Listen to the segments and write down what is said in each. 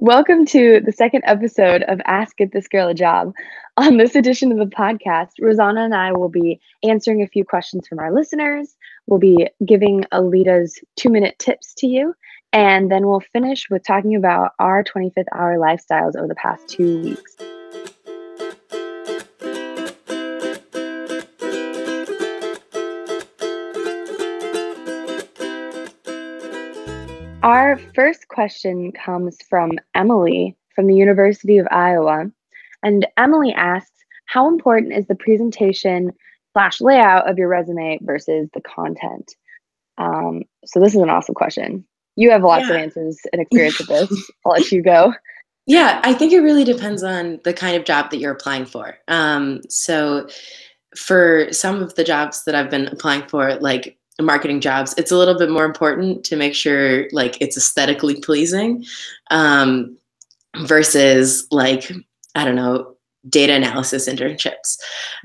Welcome to the second episode of Ask Get This Girl a Job. On this edition of the podcast, Rosanna and I will be answering a few questions from our listeners. We'll be giving Alita's two minute tips to you, and then we'll finish with talking about our 25th hour lifestyles over the past two weeks. Our first question comes from Emily from the University of Iowa. And Emily asks, how important is the presentation slash layout of your resume versus the content? Um, so this is an awesome question. You have lots yeah. of answers and experience with this. I'll let you go. Yeah, I think it really depends on the kind of job that you're applying for. Um, so for some of the jobs that I've been applying for, like marketing jobs, it's a little bit more important to make sure like it's aesthetically pleasing um, versus like, I don't know, data analysis internships.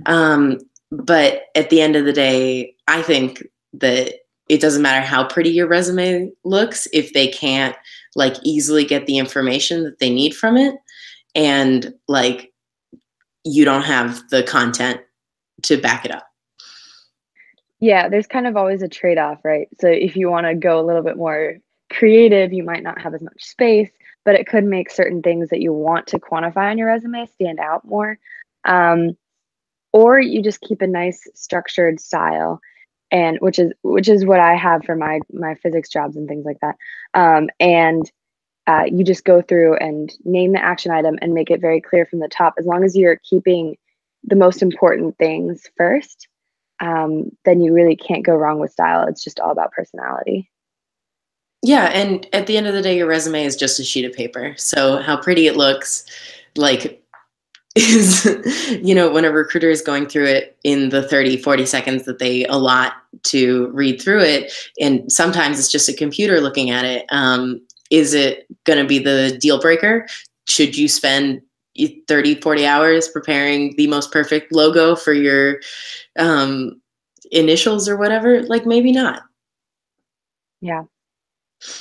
Um, but at the end of the day, I think that it doesn't matter how pretty your resume looks if they can't like easily get the information that they need from it and like you don't have the content to back it up. Yeah, there's kind of always a trade off, right? So if you want to go a little bit more creative, you might not have as much space, but it could make certain things that you want to quantify on your resume stand out more. Um, or you just keep a nice structured style and which is which is what I have for my my physics jobs and things like that. Um, and uh, you just go through and name the action item and make it very clear from the top. As long as you're keeping the most important things first, um, then you really can't go wrong with style. It's just all about personality. Yeah, and at the end of the day, your resume is just a sheet of paper. So how pretty it looks, like is you know when a recruiter is going through it in the 30 40 seconds that they allot to read through it and sometimes it's just a computer looking at it um, is it going to be the deal breaker should you spend 30 40 hours preparing the most perfect logo for your um, initials or whatever like maybe not. Yeah.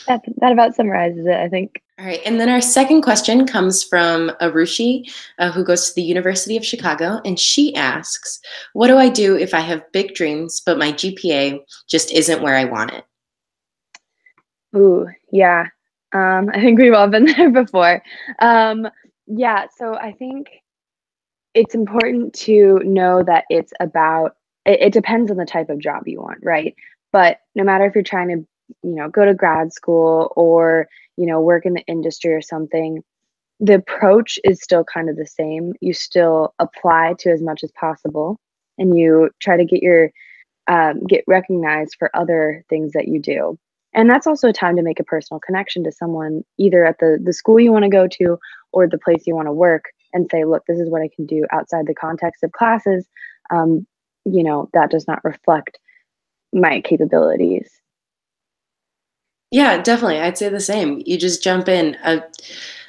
That, that about summarizes it i think. All right and then our second question comes from arushi uh, who goes to the university of chicago and she asks what do i do if i have big dreams but my gpa just isn't where i want it? Ooh yeah. Um, i think we've all been there before. Um, yeah, so I think it's important to know that it's about it, it depends on the type of job you want, right? But no matter if you're trying to, you know, go to grad school or, you know, work in the industry or something, the approach is still kind of the same. You still apply to as much as possible and you try to get your um, get recognized for other things that you do and that's also a time to make a personal connection to someone either at the the school you want to go to or the place you want to work and say look this is what i can do outside the context of classes. Um, you know that does not reflect my capabilities. Yeah definitely. I'd say the same. You just jump in. Uh,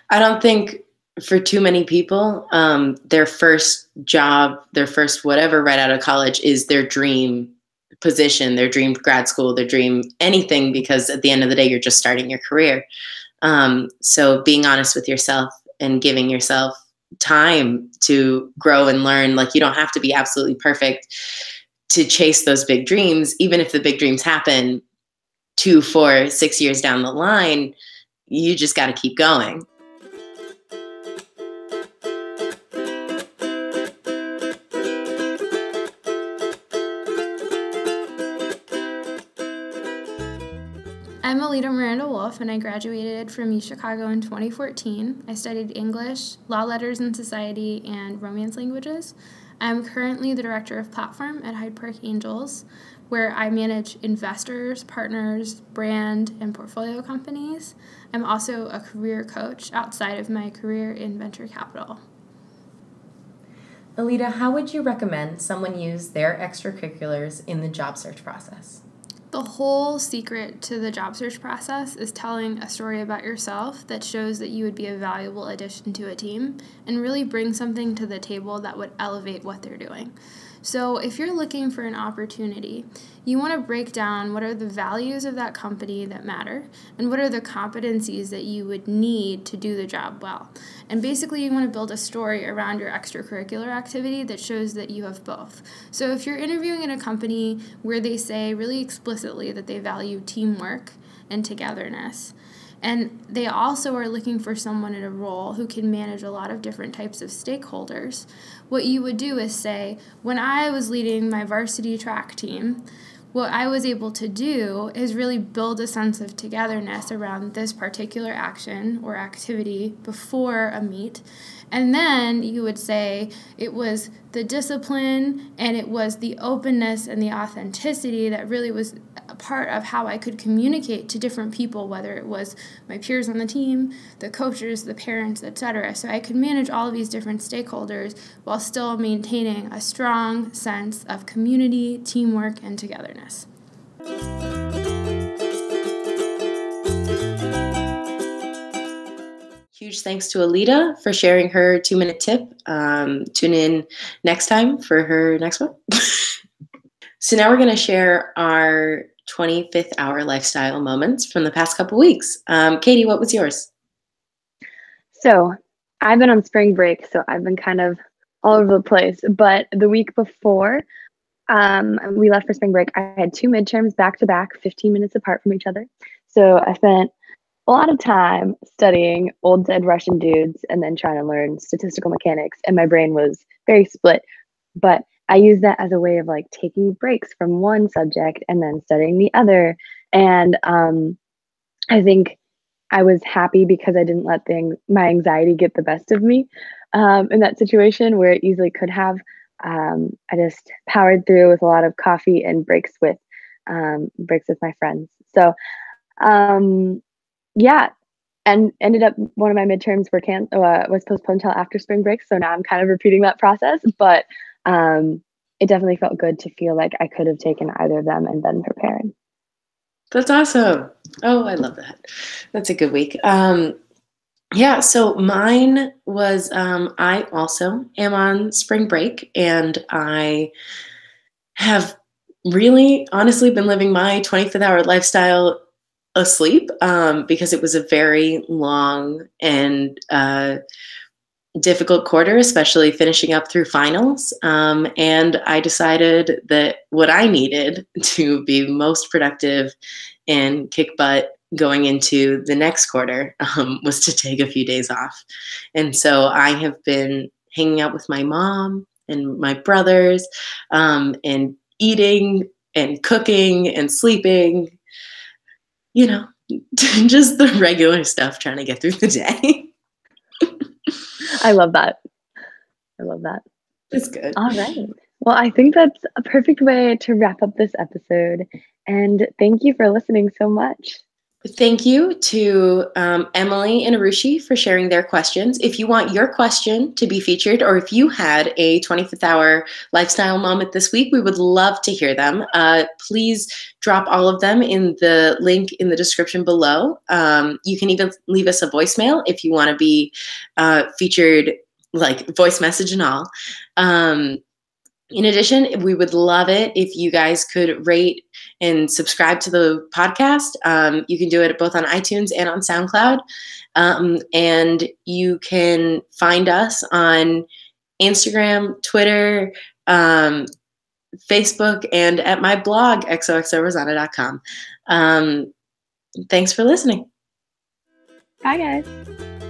i don't think for too many people um, their first job their first whatever right out of college is their dream position, their dream grad school, their dream anything, because at the end of the day, you're just starting your career. Um, so being honest with yourself and giving yourself time to grow and learn, like you don't have to be absolutely perfect to chase those big dreams, even if the big dreams happen two, four, six years down the line, you just got to keep going. I'm Alita Miranda Wolf, and I graduated from U Chicago in 2014. I studied English, Law Letters and Society, and Romance Languages. I'm currently the director of platform at Hyde Park Angels, where I manage investors, partners, brand, and portfolio companies. I'm also a career coach outside of my career in venture capital. Alita, how would you recommend someone use their extracurriculars in the job search process? The whole secret to the job search process is telling a story about yourself that shows that you would be a valuable addition to a team and really bring something to the table that would elevate what they're doing. So, if you're looking for an opportunity, you want to break down what are the values of that company that matter and what are the competencies that you would need to do the job well. And basically, you want to build a story around your extracurricular activity that shows that you have both. So, if you're interviewing in a company where they say really explicitly that they value teamwork and togetherness, and they also are looking for someone in a role who can manage a lot of different types of stakeholders. What you would do is say, when I was leading my varsity track team, what I was able to do is really build a sense of togetherness around this particular action or activity before a meet. And then you would say it was the discipline and it was the openness and the authenticity that really was a part of how I could communicate to different people, whether it was my peers on the team, the coaches, the parents, etc. So I could manage all of these different stakeholders while still maintaining a strong sense of community, teamwork, and togetherness. Huge thanks to Alita for sharing her two minute tip. Um, tune in next time for her next one. so now we're going to share our 25th hour lifestyle moments from the past couple weeks. Um, Katie, what was yours? So I've been on spring break, so I've been kind of all over the place. But the week before um, we left for spring break, I had two midterms back to back, 15 minutes apart from each other. So I spent a lot of time studying old dead Russian dudes and then trying to learn statistical mechanics. And my brain was very split. But I use that as a way of like taking breaks from one subject and then studying the other. And um, I think I was happy because I didn't let my anxiety get the best of me um, in that situation where it easily could have. Um, I just powered through with a lot of coffee and breaks with um, breaks with my friends. So um, yeah, and ended up one of my midterms were can uh, was postponed until after spring break. So now I'm kind of repeating that process, but um, it definitely felt good to feel like I could have taken either of them and been prepared. That's awesome. Oh, I love that. That's a good week. Um, yeah, so mine was um, I also am on spring break and I have really honestly been living my 25th hour lifestyle asleep um, because it was a very long and uh, difficult quarter, especially finishing up through finals. Um, and I decided that what I needed to be most productive and kick butt going into the next quarter um, was to take a few days off. And so I have been hanging out with my mom and my brothers um, and eating and cooking and sleeping, you know, just the regular stuff trying to get through the day. I love that. I love that. It's good. All right. Well, I think that's a perfect way to wrap up this episode. And thank you for listening so much. Thank you to um, Emily and Arushi for sharing their questions. If you want your question to be featured, or if you had a 25th hour lifestyle moment this week, we would love to hear them. Uh, please drop all of them in the link in the description below. Um, you can even leave us a voicemail if you want to be uh, featured, like voice message and all. Um, in addition, we would love it if you guys could rate and subscribe to the podcast. Um, you can do it both on iTunes and on SoundCloud. Um, and you can find us on Instagram, Twitter, um, Facebook, and at my blog, xoxorosanna.com. Um, thanks for listening. Bye, guys.